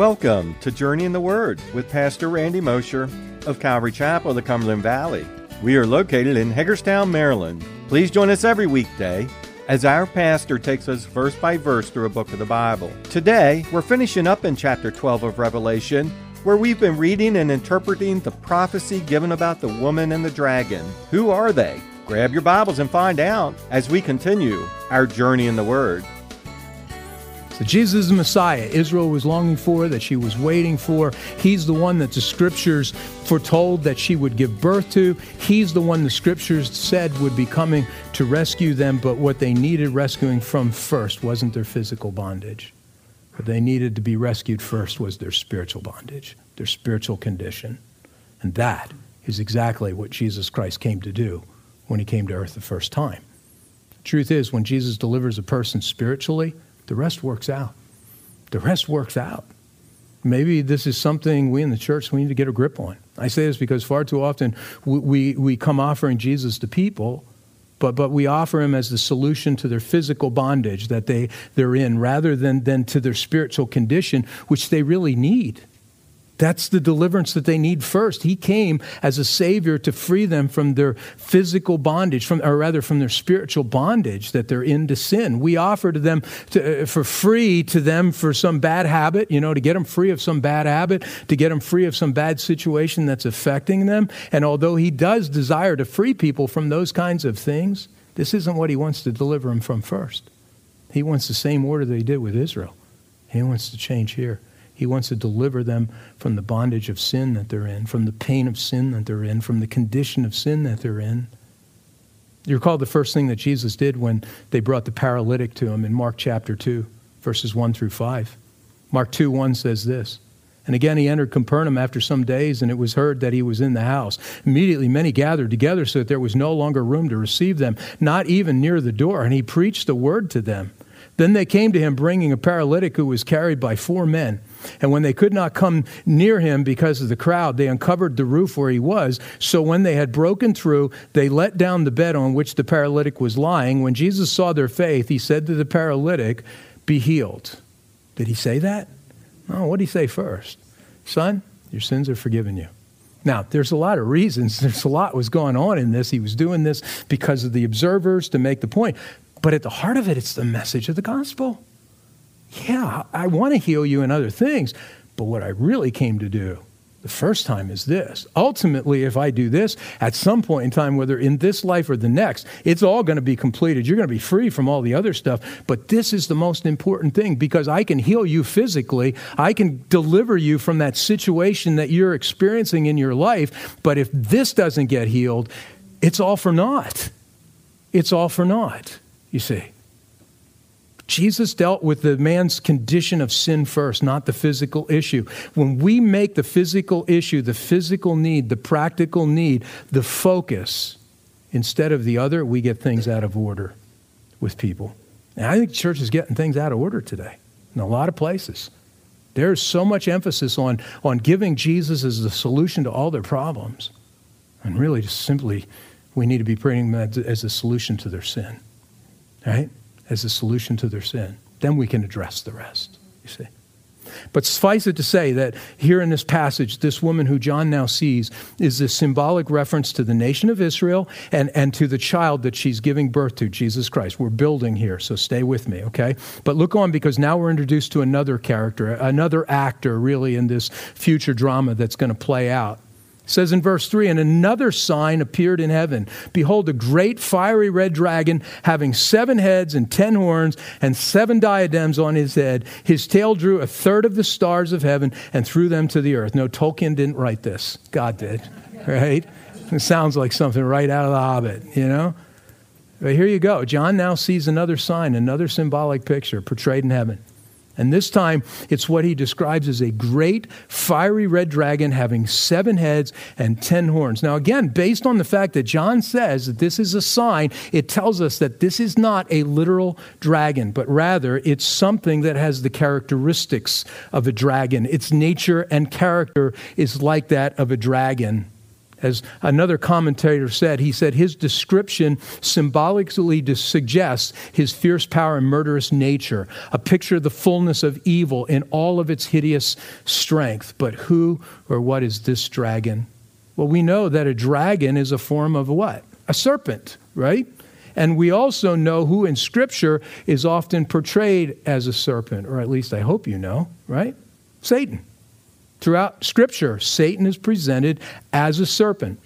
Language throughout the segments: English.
Welcome to Journey in the Word with Pastor Randy Mosher of Calvary Chapel of the Cumberland Valley. We are located in Hagerstown, Maryland. Please join us every weekday as our pastor takes us verse by verse through a book of the Bible. Today, we're finishing up in chapter 12 of Revelation, where we've been reading and interpreting the prophecy given about the woman and the dragon. Who are they? Grab your Bibles and find out as we continue our journey in the Word. Jesus is the Messiah Israel was longing for, that she was waiting for. He's the one that the scriptures foretold that she would give birth to. He's the one the scriptures said would be coming to rescue them, but what they needed rescuing from first wasn't their physical bondage. What they needed to be rescued first was their spiritual bondage, their spiritual condition. And that is exactly what Jesus Christ came to do when he came to earth the first time. Truth is, when Jesus delivers a person spiritually, the rest works out. The rest works out. Maybe this is something we in the church we need to get a grip on. I say this because far too often we, we, we come offering Jesus to people, but, but we offer him as the solution to their physical bondage that they, they're in rather than, than to their spiritual condition, which they really need. That's the deliverance that they need first. He came as a savior to free them from their physical bondage, from, or rather from their spiritual bondage that they're into sin. We offer to them to, uh, for free to them for some bad habit, you know, to get them free of some bad habit, to get them free of some bad situation that's affecting them. And although he does desire to free people from those kinds of things, this isn't what he wants to deliver them from first. He wants the same order that he did with Israel. He wants to change here. He wants to deliver them from the bondage of sin that they're in, from the pain of sin that they're in, from the condition of sin that they're in. You recall the first thing that Jesus did when they brought the paralytic to him in Mark chapter 2, verses 1 through 5. Mark 2 1 says this. And again, he entered Capernaum after some days, and it was heard that he was in the house. Immediately, many gathered together so that there was no longer room to receive them, not even near the door. And he preached the word to them. Then they came to him, bringing a paralytic who was carried by four men. And when they could not come near him because of the crowd, they uncovered the roof where he was. So when they had broken through, they let down the bed on which the paralytic was lying. When Jesus saw their faith, he said to the paralytic, Be healed. Did he say that? No, what did he say first? Son, your sins are forgiven you. Now, there's a lot of reasons. There's a lot was going on in this. He was doing this because of the observers to make the point. But at the heart of it, it's the message of the gospel yeah, I want to heal you in other things, but what I really came to do the first time is this. Ultimately, if I do this, at some point in time, whether in this life or the next, it's all going to be completed. You're going to be free from all the other stuff. But this is the most important thing because I can heal you physically. I can deliver you from that situation that you're experiencing in your life. But if this doesn't get healed, it's all for naught. It's all for naught, you see. Jesus dealt with the man's condition of sin first, not the physical issue. When we make the physical issue, the physical need, the practical need, the focus, instead of the other, we get things out of order with people. And I think the church is getting things out of order today in a lot of places. There's so much emphasis on, on giving Jesus as the solution to all their problems. And really, just simply, we need to be praying as a solution to their sin. Right? as a solution to their sin. Then we can address the rest, you see. But suffice it to say that here in this passage, this woman who John now sees is a symbolic reference to the nation of Israel and, and to the child that she's giving birth to, Jesus Christ. We're building here, so stay with me, okay? But look on because now we're introduced to another character, another actor, really, in this future drama that's going to play out says in verse 3 And another sign appeared in heaven. Behold, a great fiery red dragon having seven heads and ten horns and seven diadems on his head. His tail drew a third of the stars of heaven and threw them to the earth. No, Tolkien didn't write this. God did, right? It sounds like something right out of The Hobbit, you know? But here you go. John now sees another sign, another symbolic picture portrayed in heaven. And this time, it's what he describes as a great fiery red dragon having seven heads and ten horns. Now, again, based on the fact that John says that this is a sign, it tells us that this is not a literal dragon, but rather it's something that has the characteristics of a dragon. Its nature and character is like that of a dragon. As another commentator said, he said his description symbolically suggests his fierce power and murderous nature, a picture of the fullness of evil in all of its hideous strength. But who or what is this dragon? Well, we know that a dragon is a form of what? A serpent, right? And we also know who in Scripture is often portrayed as a serpent, or at least I hope you know, right? Satan. Throughout Scripture, Satan is presented as a serpent.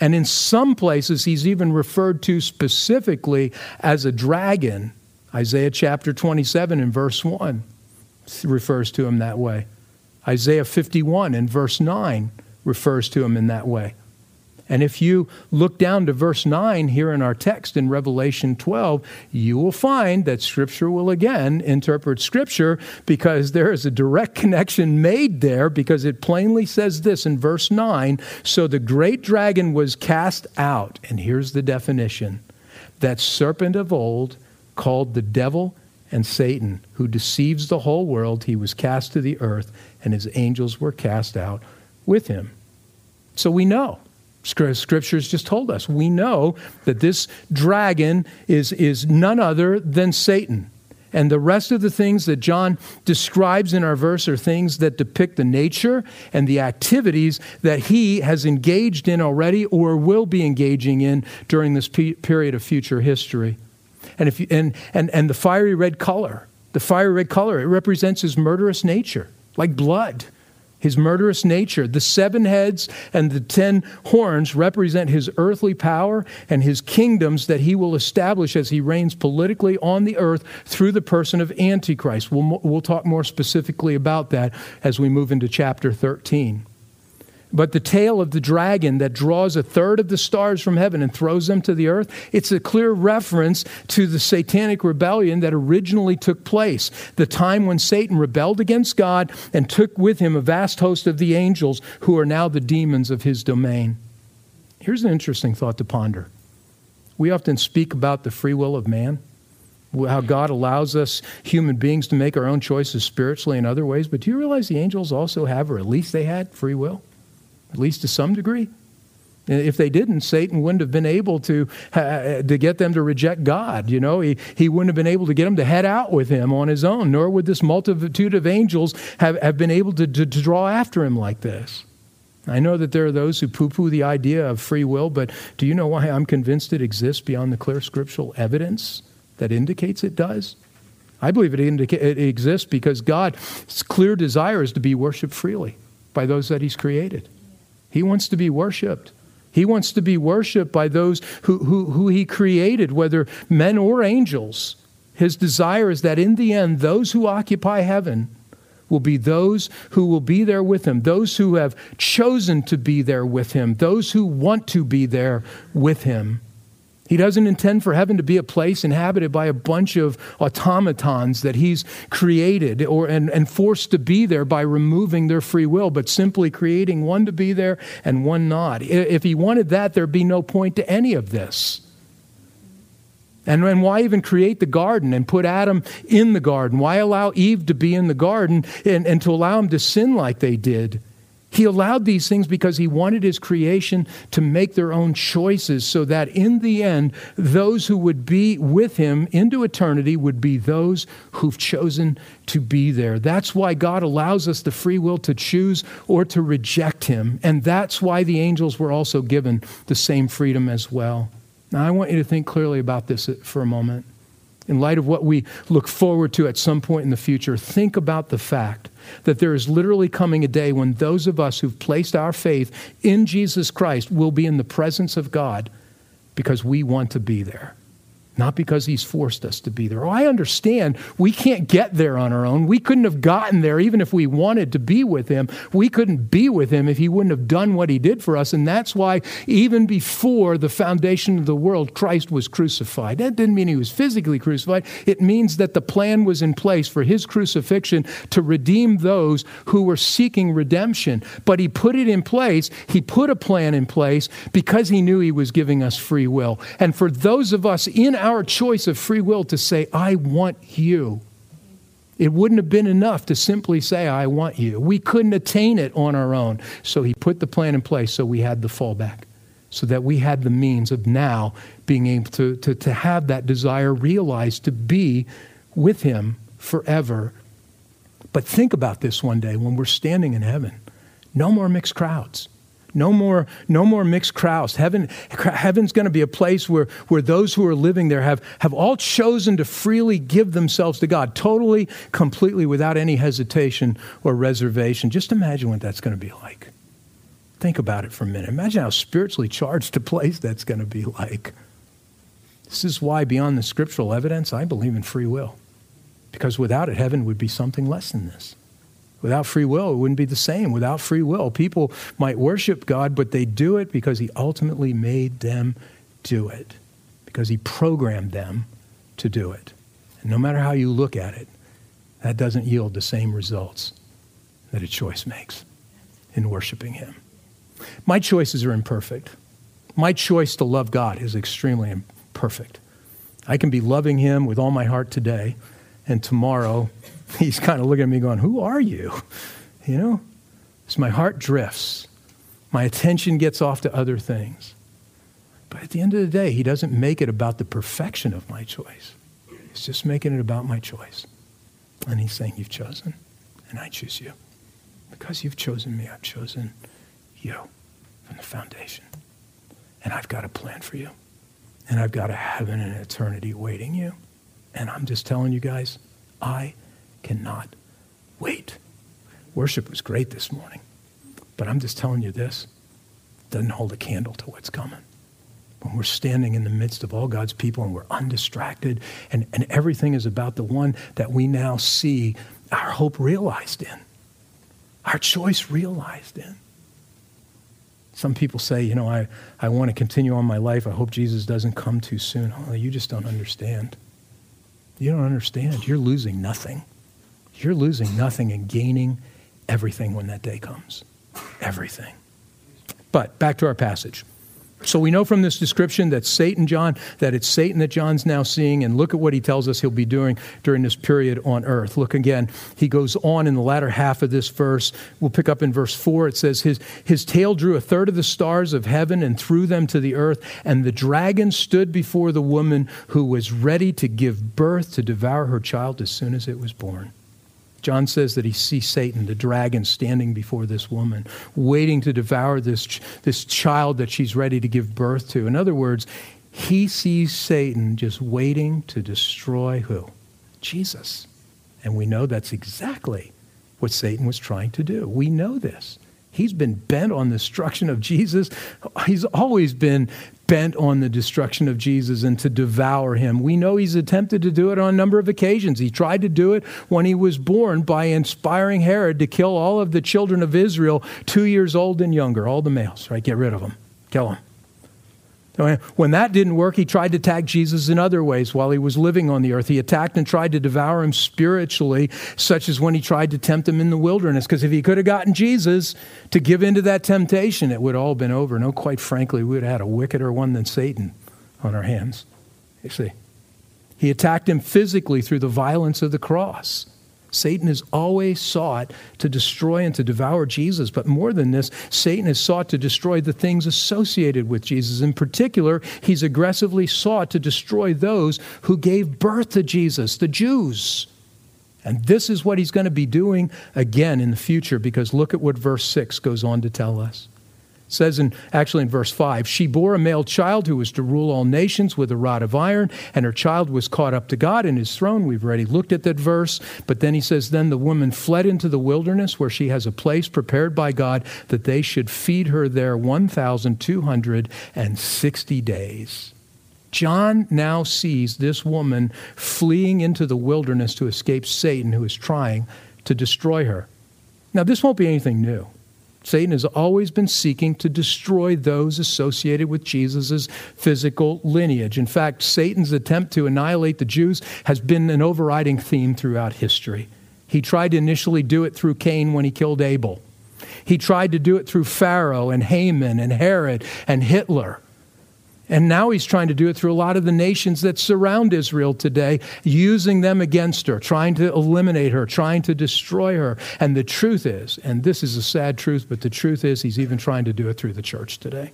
And in some places, he's even referred to specifically as a dragon. Isaiah chapter 27 and verse 1 refers to him that way. Isaiah 51 and verse 9 refers to him in that way. And if you look down to verse 9 here in our text in Revelation 12, you will find that Scripture will again interpret Scripture because there is a direct connection made there because it plainly says this in verse 9 So the great dragon was cast out. And here's the definition that serpent of old called the devil and Satan, who deceives the whole world, he was cast to the earth, and his angels were cast out with him. So we know Scriptures just told us. We know that this dragon is, is none other than Satan. And the rest of the things that John describes in our verse are things that depict the nature and the activities that he has engaged in already or will be engaging in during this pe- period of future history. And, if you, and, and, and the fiery red color, the fiery red color, it represents his murderous nature, like blood his murderous nature. The seven heads and the ten horns represent his earthly power and his kingdoms that he will establish as he reigns politically on the earth through the person of Antichrist. We'll, we'll talk more specifically about that as we move into chapter 13. But the tail of the dragon that draws a third of the stars from heaven and throws them to the earth, it's a clear reference to the satanic rebellion that originally took place. The time when Satan rebelled against God and took with him a vast host of the angels who are now the demons of his domain. Here's an interesting thought to ponder. We often speak about the free will of man how God allows us human beings to make our own choices spiritually in other ways. But do you realize the angels also have, or at least they had, free will? At least to some degree. If they didn't, Satan wouldn't have been able to, uh, to get them to reject God. You know, he, he wouldn't have been able to get them to head out with him on his own, nor would this multitude of angels have, have been able to, to, to draw after him like this. I know that there are those who poo poo the idea of free will, but do you know why I'm convinced it exists beyond the clear scriptural evidence that indicates it does? I believe it, indica- it exists because God's clear desire is to be worshiped freely by those that He's created. He wants to be worshiped. He wants to be worshiped by those who, who, who he created, whether men or angels. His desire is that in the end, those who occupy heaven will be those who will be there with him, those who have chosen to be there with him, those who want to be there with him. He doesn't intend for heaven to be a place inhabited by a bunch of automatons that he's created or, and, and forced to be there by removing their free will, but simply creating one to be there and one not. If he wanted that, there'd be no point to any of this. And, and why even create the garden and put Adam in the garden? Why allow Eve to be in the garden and, and to allow him to sin like they did? He allowed these things because he wanted his creation to make their own choices so that in the end, those who would be with him into eternity would be those who've chosen to be there. That's why God allows us the free will to choose or to reject him. And that's why the angels were also given the same freedom as well. Now, I want you to think clearly about this uh, for a moment. In light of what we look forward to at some point in the future, think about the fact that there is literally coming a day when those of us who've placed our faith in Jesus Christ will be in the presence of God because we want to be there not because he's forced us to be there. Oh, I understand we can't get there on our own. We couldn't have gotten there even if we wanted to be with him. We couldn't be with him if he wouldn't have done what he did for us. And that's why, even before the foundation of the world, Christ was crucified. That didn't mean he was physically crucified, it means that the plan was in place for his crucifixion to redeem those who were seeking redemption. But he put it in place, he put a plan in place because he knew he was giving us free will. And for those of us in our choice of free will to say, I want you. It wouldn't have been enough to simply say, I want you. We couldn't attain it on our own. So he put the plan in place so we had the fallback, so that we had the means of now being able to, to, to have that desire realized to be with him forever. But think about this one day when we're standing in heaven. No more mixed crowds. No more, no more mixed crowds. Heaven, heaven's going to be a place where, where those who are living there have, have all chosen to freely give themselves to God, totally, completely, without any hesitation or reservation. Just imagine what that's going to be like. Think about it for a minute. Imagine how spiritually charged a place that's going to be like. This is why, beyond the scriptural evidence, I believe in free will. Because without it, heaven would be something less than this. Without free will, it wouldn't be the same. Without free will, people might worship God, but they do it because He ultimately made them do it, because He programmed them to do it. And no matter how you look at it, that doesn't yield the same results that a choice makes in worshiping Him. My choices are imperfect. My choice to love God is extremely imperfect. I can be loving Him with all my heart today, and tomorrow he's kind of looking at me going, Who are you? You know? So my heart drifts. My attention gets off to other things. But at the end of the day, he doesn't make it about the perfection of my choice. He's just making it about my choice. And he's saying, You've chosen, and I choose you. Because you've chosen me, I've chosen you from the foundation. And I've got a plan for you. And I've got a heaven and eternity waiting you. And I'm just telling you guys, I cannot wait. Worship was great this morning, but I'm just telling you this doesn't hold a candle to what's coming. When we're standing in the midst of all God's people and we're undistracted and, and everything is about the one that we now see our hope realized in, our choice realized in. Some people say, you know, I, I want to continue on my life. I hope Jesus doesn't come too soon. Oh, you just don't understand. You don't understand. You're losing nothing. You're losing nothing and gaining everything when that day comes. Everything. But back to our passage. So we know from this description that Satan, John, that it's Satan that John's now seeing, and look at what he tells us he'll be doing during this period on earth. Look again, he goes on in the latter half of this verse. We'll pick up in verse 4. It says, His, his tail drew a third of the stars of heaven and threw them to the earth, and the dragon stood before the woman who was ready to give birth to devour her child as soon as it was born. John says that he sees Satan, the dragon, standing before this woman, waiting to devour this, this child that she's ready to give birth to. In other words, he sees Satan just waiting to destroy who? Jesus. And we know that's exactly what Satan was trying to do. We know this. He's been bent on the destruction of Jesus. He's always been bent on the destruction of Jesus and to devour him. We know he's attempted to do it on a number of occasions. He tried to do it when he was born by inspiring Herod to kill all of the children of Israel, two years old and younger, all the males, right? Get rid of them, kill them. When that didn't work, he tried to attack Jesus in other ways while he was living on the earth. He attacked and tried to devour him spiritually, such as when he tried to tempt him in the wilderness. Because if he could have gotten Jesus to give into that temptation, it would have all been over. No, quite frankly, we would have had a wickeder one than Satan on our hands. You see, he attacked him physically through the violence of the cross. Satan has always sought to destroy and to devour Jesus. But more than this, Satan has sought to destroy the things associated with Jesus. In particular, he's aggressively sought to destroy those who gave birth to Jesus, the Jews. And this is what he's going to be doing again in the future because look at what verse 6 goes on to tell us says in actually in verse 5 she bore a male child who was to rule all nations with a rod of iron and her child was caught up to god in his throne we've already looked at that verse but then he says then the woman fled into the wilderness where she has a place prepared by god that they should feed her there 1260 days John now sees this woman fleeing into the wilderness to escape Satan, who is trying to destroy her. Now, this won't be anything new. Satan has always been seeking to destroy those associated with Jesus' physical lineage. In fact, Satan's attempt to annihilate the Jews has been an overriding theme throughout history. He tried to initially do it through Cain when he killed Abel. He tried to do it through Pharaoh and Haman and Herod and Hitler. And now he's trying to do it through a lot of the nations that surround Israel today, using them against her, trying to eliminate her, trying to destroy her. And the truth is, and this is a sad truth, but the truth is, he's even trying to do it through the church today.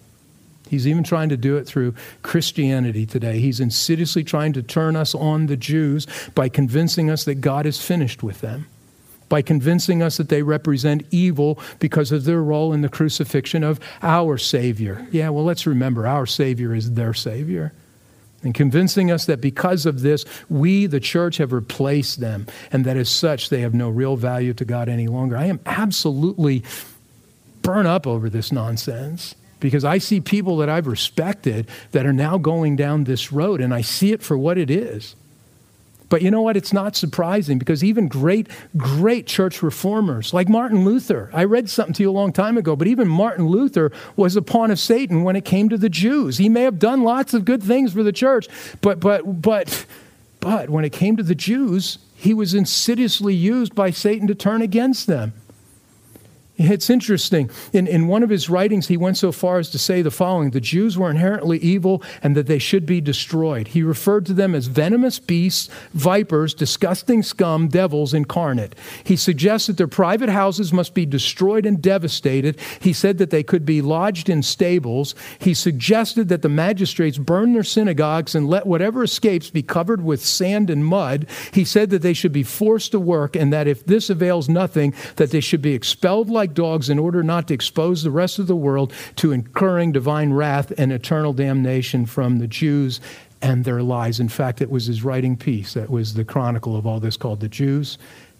He's even trying to do it through Christianity today. He's insidiously trying to turn us on the Jews by convincing us that God is finished with them by convincing us that they represent evil because of their role in the crucifixion of our Savior. Yeah, well, let's remember our Savior is their Savior. And convincing us that because of this, we, the church, have replaced them, and that as such, they have no real value to God any longer. I am absolutely burn up over this nonsense because I see people that I've respected that are now going down this road, and I see it for what it is. But you know what? It's not surprising because even great, great church reformers like Martin Luther, I read something to you a long time ago, but even Martin Luther was a pawn of Satan when it came to the Jews. He may have done lots of good things for the church, but, but, but, but when it came to the Jews, he was insidiously used by Satan to turn against them. It's interesting. In, in one of his writings, he went so far as to say the following The Jews were inherently evil and that they should be destroyed. He referred to them as venomous beasts, vipers, disgusting scum, devils incarnate. He suggested their private houses must be destroyed and devastated. He said that they could be lodged in stables. He suggested that the magistrates burn their synagogues and let whatever escapes be covered with sand and mud. He said that they should be forced to work and that if this avails nothing, that they should be expelled like like dogs in order not to expose the rest of the world to incurring divine wrath and eternal damnation from the Jews and their lies. In fact, it was his writing piece that was the chronicle of all this called The Jews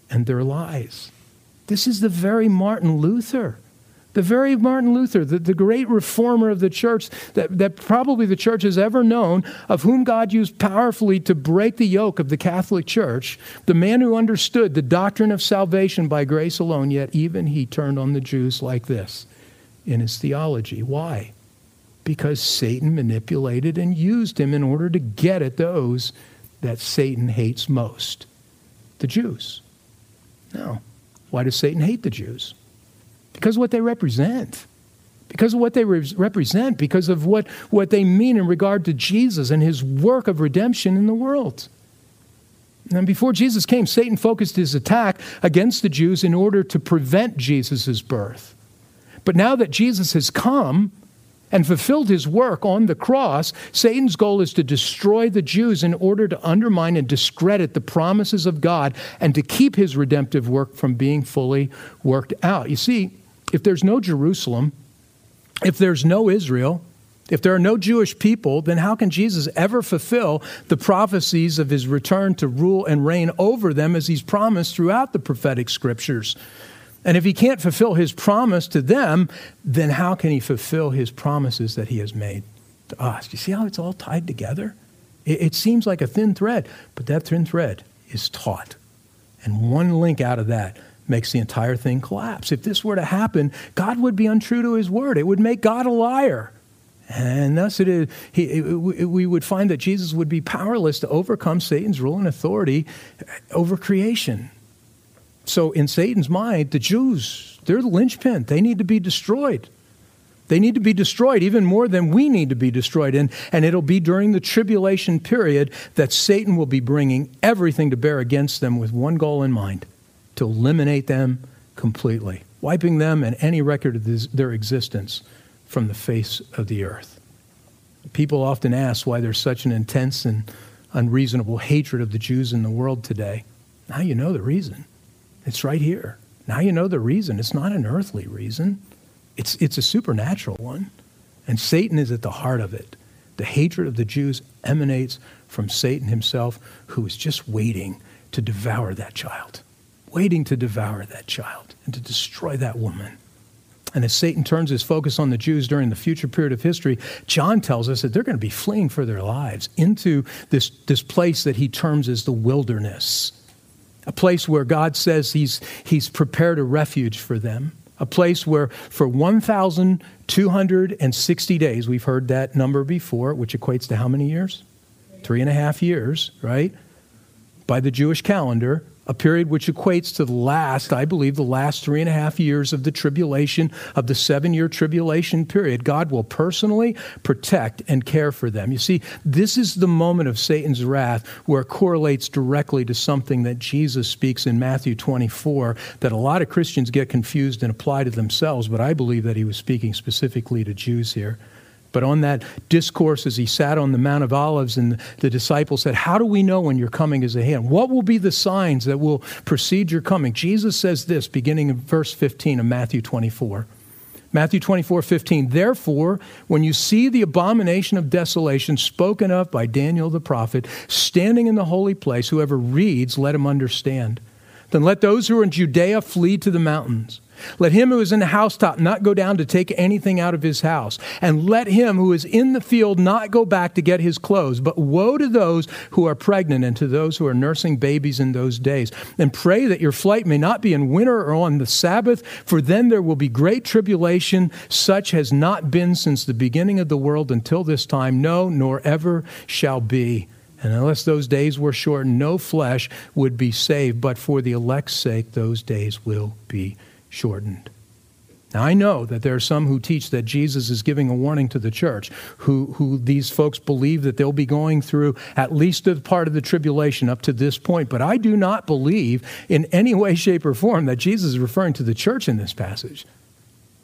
and Their Lies. This is the very Martin Luther. The very Martin Luther, the, the great reformer of the church that, that probably the church has ever known, of whom God used powerfully to break the yoke of the Catholic Church, the man who understood the doctrine of salvation by grace alone, yet even he turned on the Jews like this in his theology. Why? Because Satan manipulated and used him in order to get at those that Satan hates most the Jews. Now, why does Satan hate the Jews? Because of what they represent. Because of what they re- represent, because of what, what they mean in regard to Jesus and his work of redemption in the world. And before Jesus came, Satan focused his attack against the Jews in order to prevent Jesus' birth. But now that Jesus has come and fulfilled his work on the cross, Satan's goal is to destroy the Jews in order to undermine and discredit the promises of God and to keep his redemptive work from being fully worked out. You see, if there's no Jerusalem, if there's no Israel, if there are no Jewish people, then how can Jesus ever fulfill the prophecies of his return to rule and reign over them as he's promised throughout the prophetic scriptures? And if he can't fulfill his promise to them, then how can he fulfill his promises that he has made to us? You see how it's all tied together? It, it seems like a thin thread, but that thin thread is taut. And one link out of that makes the entire thing collapse. If this were to happen, God would be untrue to his word. It would make God a liar. And thus it is, he, it, we would find that Jesus would be powerless to overcome Satan's rule and authority over creation. So, in Satan's mind, the Jews, they're the linchpin. They need to be destroyed. They need to be destroyed even more than we need to be destroyed. And, and it'll be during the tribulation period that Satan will be bringing everything to bear against them with one goal in mind to eliminate them completely, wiping them and any record of this, their existence from the face of the earth. People often ask why there's such an intense and unreasonable hatred of the Jews in the world today. Now you know the reason. It's right here. Now you know the reason. It's not an earthly reason, it's, it's a supernatural one. And Satan is at the heart of it. The hatred of the Jews emanates from Satan himself, who is just waiting to devour that child waiting to devour that child and to destroy that woman. And as Satan turns his focus on the Jews during the future period of history, John tells us that they're going to be fleeing for their lives into this, this place that he terms as the wilderness, a place where God says he's, he's prepared a refuge for them, a place where for 1,260 days, we've heard that number before, which equates to how many years? Three and a half years, right? By the Jewish calendar, a period which equates to the last, I believe, the last three and a half years of the tribulation, of the seven year tribulation period. God will personally protect and care for them. You see, this is the moment of Satan's wrath where it correlates directly to something that Jesus speaks in Matthew 24 that a lot of Christians get confused and apply to themselves, but I believe that he was speaking specifically to Jews here. But on that discourse, as he sat on the Mount of Olives, and the disciples said, How do we know when your coming is at hand? What will be the signs that will precede your coming? Jesus says this, beginning in verse 15 of Matthew 24. Matthew 24, 15. Therefore, when you see the abomination of desolation spoken of by Daniel the prophet standing in the holy place, whoever reads, let him understand. Then let those who are in Judea flee to the mountains. Let him who is in the housetop not go down to take anything out of his house. And let him who is in the field not go back to get his clothes. But woe to those who are pregnant and to those who are nursing babies in those days. And pray that your flight may not be in winter or on the Sabbath, for then there will be great tribulation, such has not been since the beginning of the world until this time, no, nor ever shall be. And unless those days were shortened, no flesh would be saved, but for the elect's sake, those days will be shortened. Now, I know that there are some who teach that Jesus is giving a warning to the church, who, who these folks believe that they'll be going through at least a part of the tribulation up to this point. But I do not believe in any way, shape, or form that Jesus is referring to the church in this passage,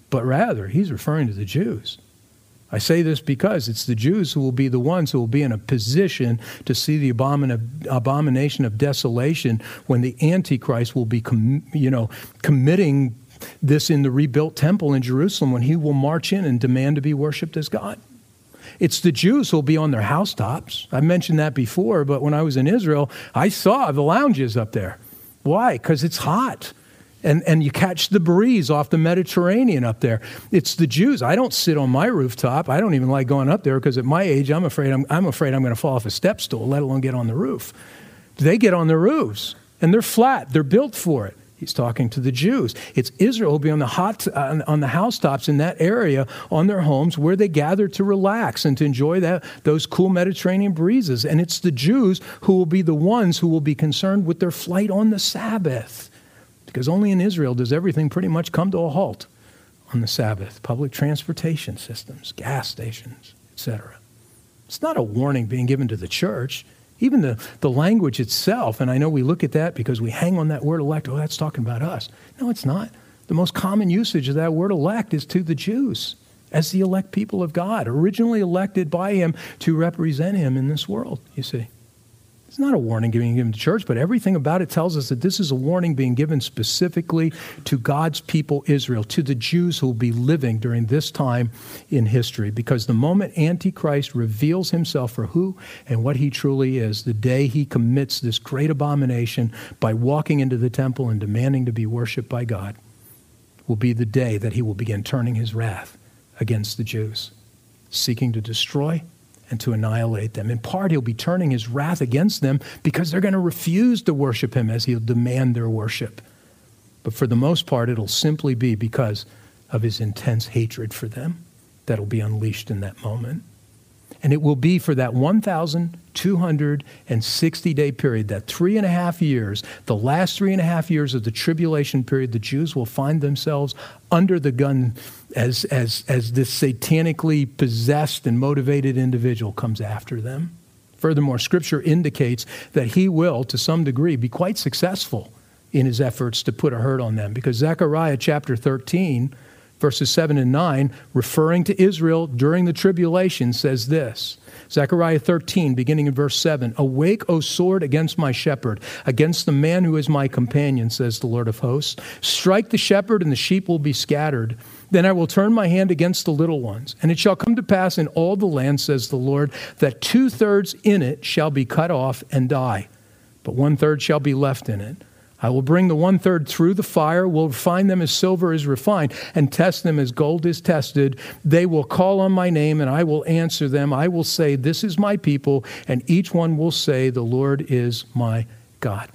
but rather, he's referring to the Jews. I say this because it's the Jews who will be the ones who will be in a position to see the abomination of desolation when the Antichrist will be, com- you know, committing this in the rebuilt temple in Jerusalem when he will march in and demand to be worshiped as God. It's the Jews who will be on their housetops. I mentioned that before, but when I was in Israel, I saw the lounges up there. Why? Because it's hot and, and you catch the breeze off the Mediterranean up there. It's the Jews. I don't sit on my rooftop. I don't even like going up there because at my age, I'm afraid I'm, I'm afraid I'm going to fall off a step stool, let alone get on the roof. They get on the roofs and they're flat. They're built for it. He's talking to the Jews. It's Israel will be on the hot uh, on the housetops in that area on their homes where they gather to relax and to enjoy that those cool Mediterranean breezes. And it's the Jews who will be the ones who will be concerned with their flight on the Sabbath. Because only in Israel does everything pretty much come to a halt on the Sabbath public transportation systems, gas stations, etc. It's not a warning being given to the church. Even the, the language itself, and I know we look at that because we hang on that word elect, oh, that's talking about us. No, it's not. The most common usage of that word elect is to the Jews as the elect people of God, originally elected by Him to represent Him in this world, you see. It's not a warning being given to church, but everything about it tells us that this is a warning being given specifically to God's people, Israel, to the Jews who will be living during this time in history. Because the moment Antichrist reveals himself for who and what he truly is, the day he commits this great abomination by walking into the temple and demanding to be worshiped by God, will be the day that he will begin turning his wrath against the Jews, seeking to destroy and to annihilate them. In part, he'll be turning his wrath against them because they're going to refuse to worship him as he'll demand their worship. But for the most part, it'll simply be because of his intense hatred for them that'll be unleashed in that moment. And it will be for that 1,260 day period, that three and a half years, the last three and a half years of the tribulation period, the Jews will find themselves under the gun as, as, as this satanically possessed and motivated individual comes after them. Furthermore, Scripture indicates that he will, to some degree, be quite successful in his efforts to put a hurt on them because Zechariah chapter 13 verses 7 and 9, referring to Israel during the tribulation, says this Zechariah 13, beginning in verse 7 Awake, O sword, against my shepherd, against the man who is my companion, says the Lord of hosts. Strike the shepherd, and the sheep will be scattered. Then I will turn my hand against the little ones. And it shall come to pass in all the land, says the Lord, that two thirds in it shall be cut off and die, but one third shall be left in it. I will bring the one third through the fire, will refine them as silver is refined, and test them as gold is tested. They will call on my name, and I will answer them. I will say, This is my people, and each one will say, The Lord is my God.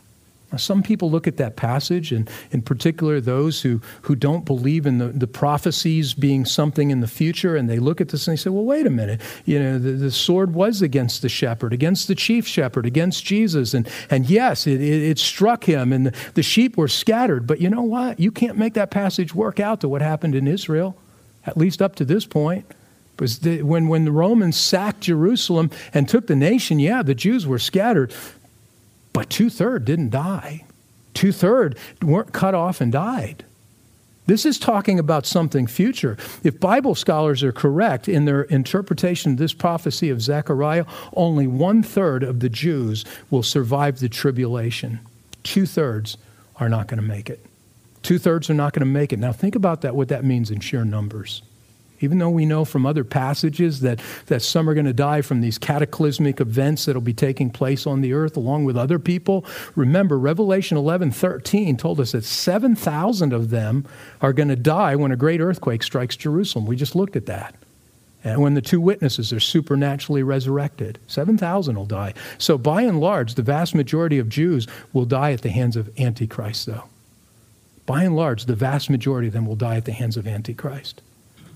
Some people look at that passage, and in particular those who, who don't believe in the, the prophecies being something in the future, and they look at this and they say, well, wait a minute. You know, the, the sword was against the shepherd, against the chief shepherd, against Jesus. And, and yes, it, it, it struck him, and the, the sheep were scattered. But you know what? You can't make that passage work out to what happened in Israel, at least up to this point. Because when, when the Romans sacked Jerusalem and took the nation, yeah, the Jews were scattered, but two thirds didn't die. Two thirds weren't cut off and died. This is talking about something future. If Bible scholars are correct in their interpretation of this prophecy of Zechariah, only one third of the Jews will survive the tribulation. Two thirds are not going to make it. Two thirds are not going to make it. Now, think about that, what that means in sheer numbers. Even though we know from other passages that, that some are going to die from these cataclysmic events that will be taking place on the earth along with other people, remember Revelation 11 13 told us that 7,000 of them are going to die when a great earthquake strikes Jerusalem. We just looked at that. And when the two witnesses are supernaturally resurrected, 7,000 will die. So, by and large, the vast majority of Jews will die at the hands of Antichrist, though. By and large, the vast majority of them will die at the hands of Antichrist.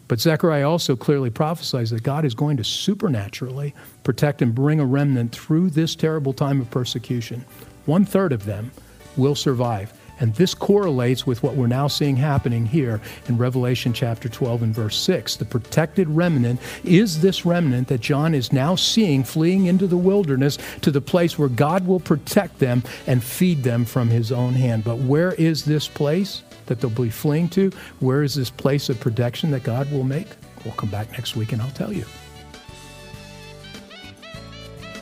But Zechariah also clearly prophesies that God is going to supernaturally protect and bring a remnant through this terrible time of persecution. One third of them will survive. And this correlates with what we're now seeing happening here in Revelation chapter 12 and verse 6. The protected remnant is this remnant that John is now seeing fleeing into the wilderness to the place where God will protect them and feed them from his own hand. But where is this place? That they'll be fleeing to? Where is this place of protection that God will make? We'll come back next week and I'll tell you.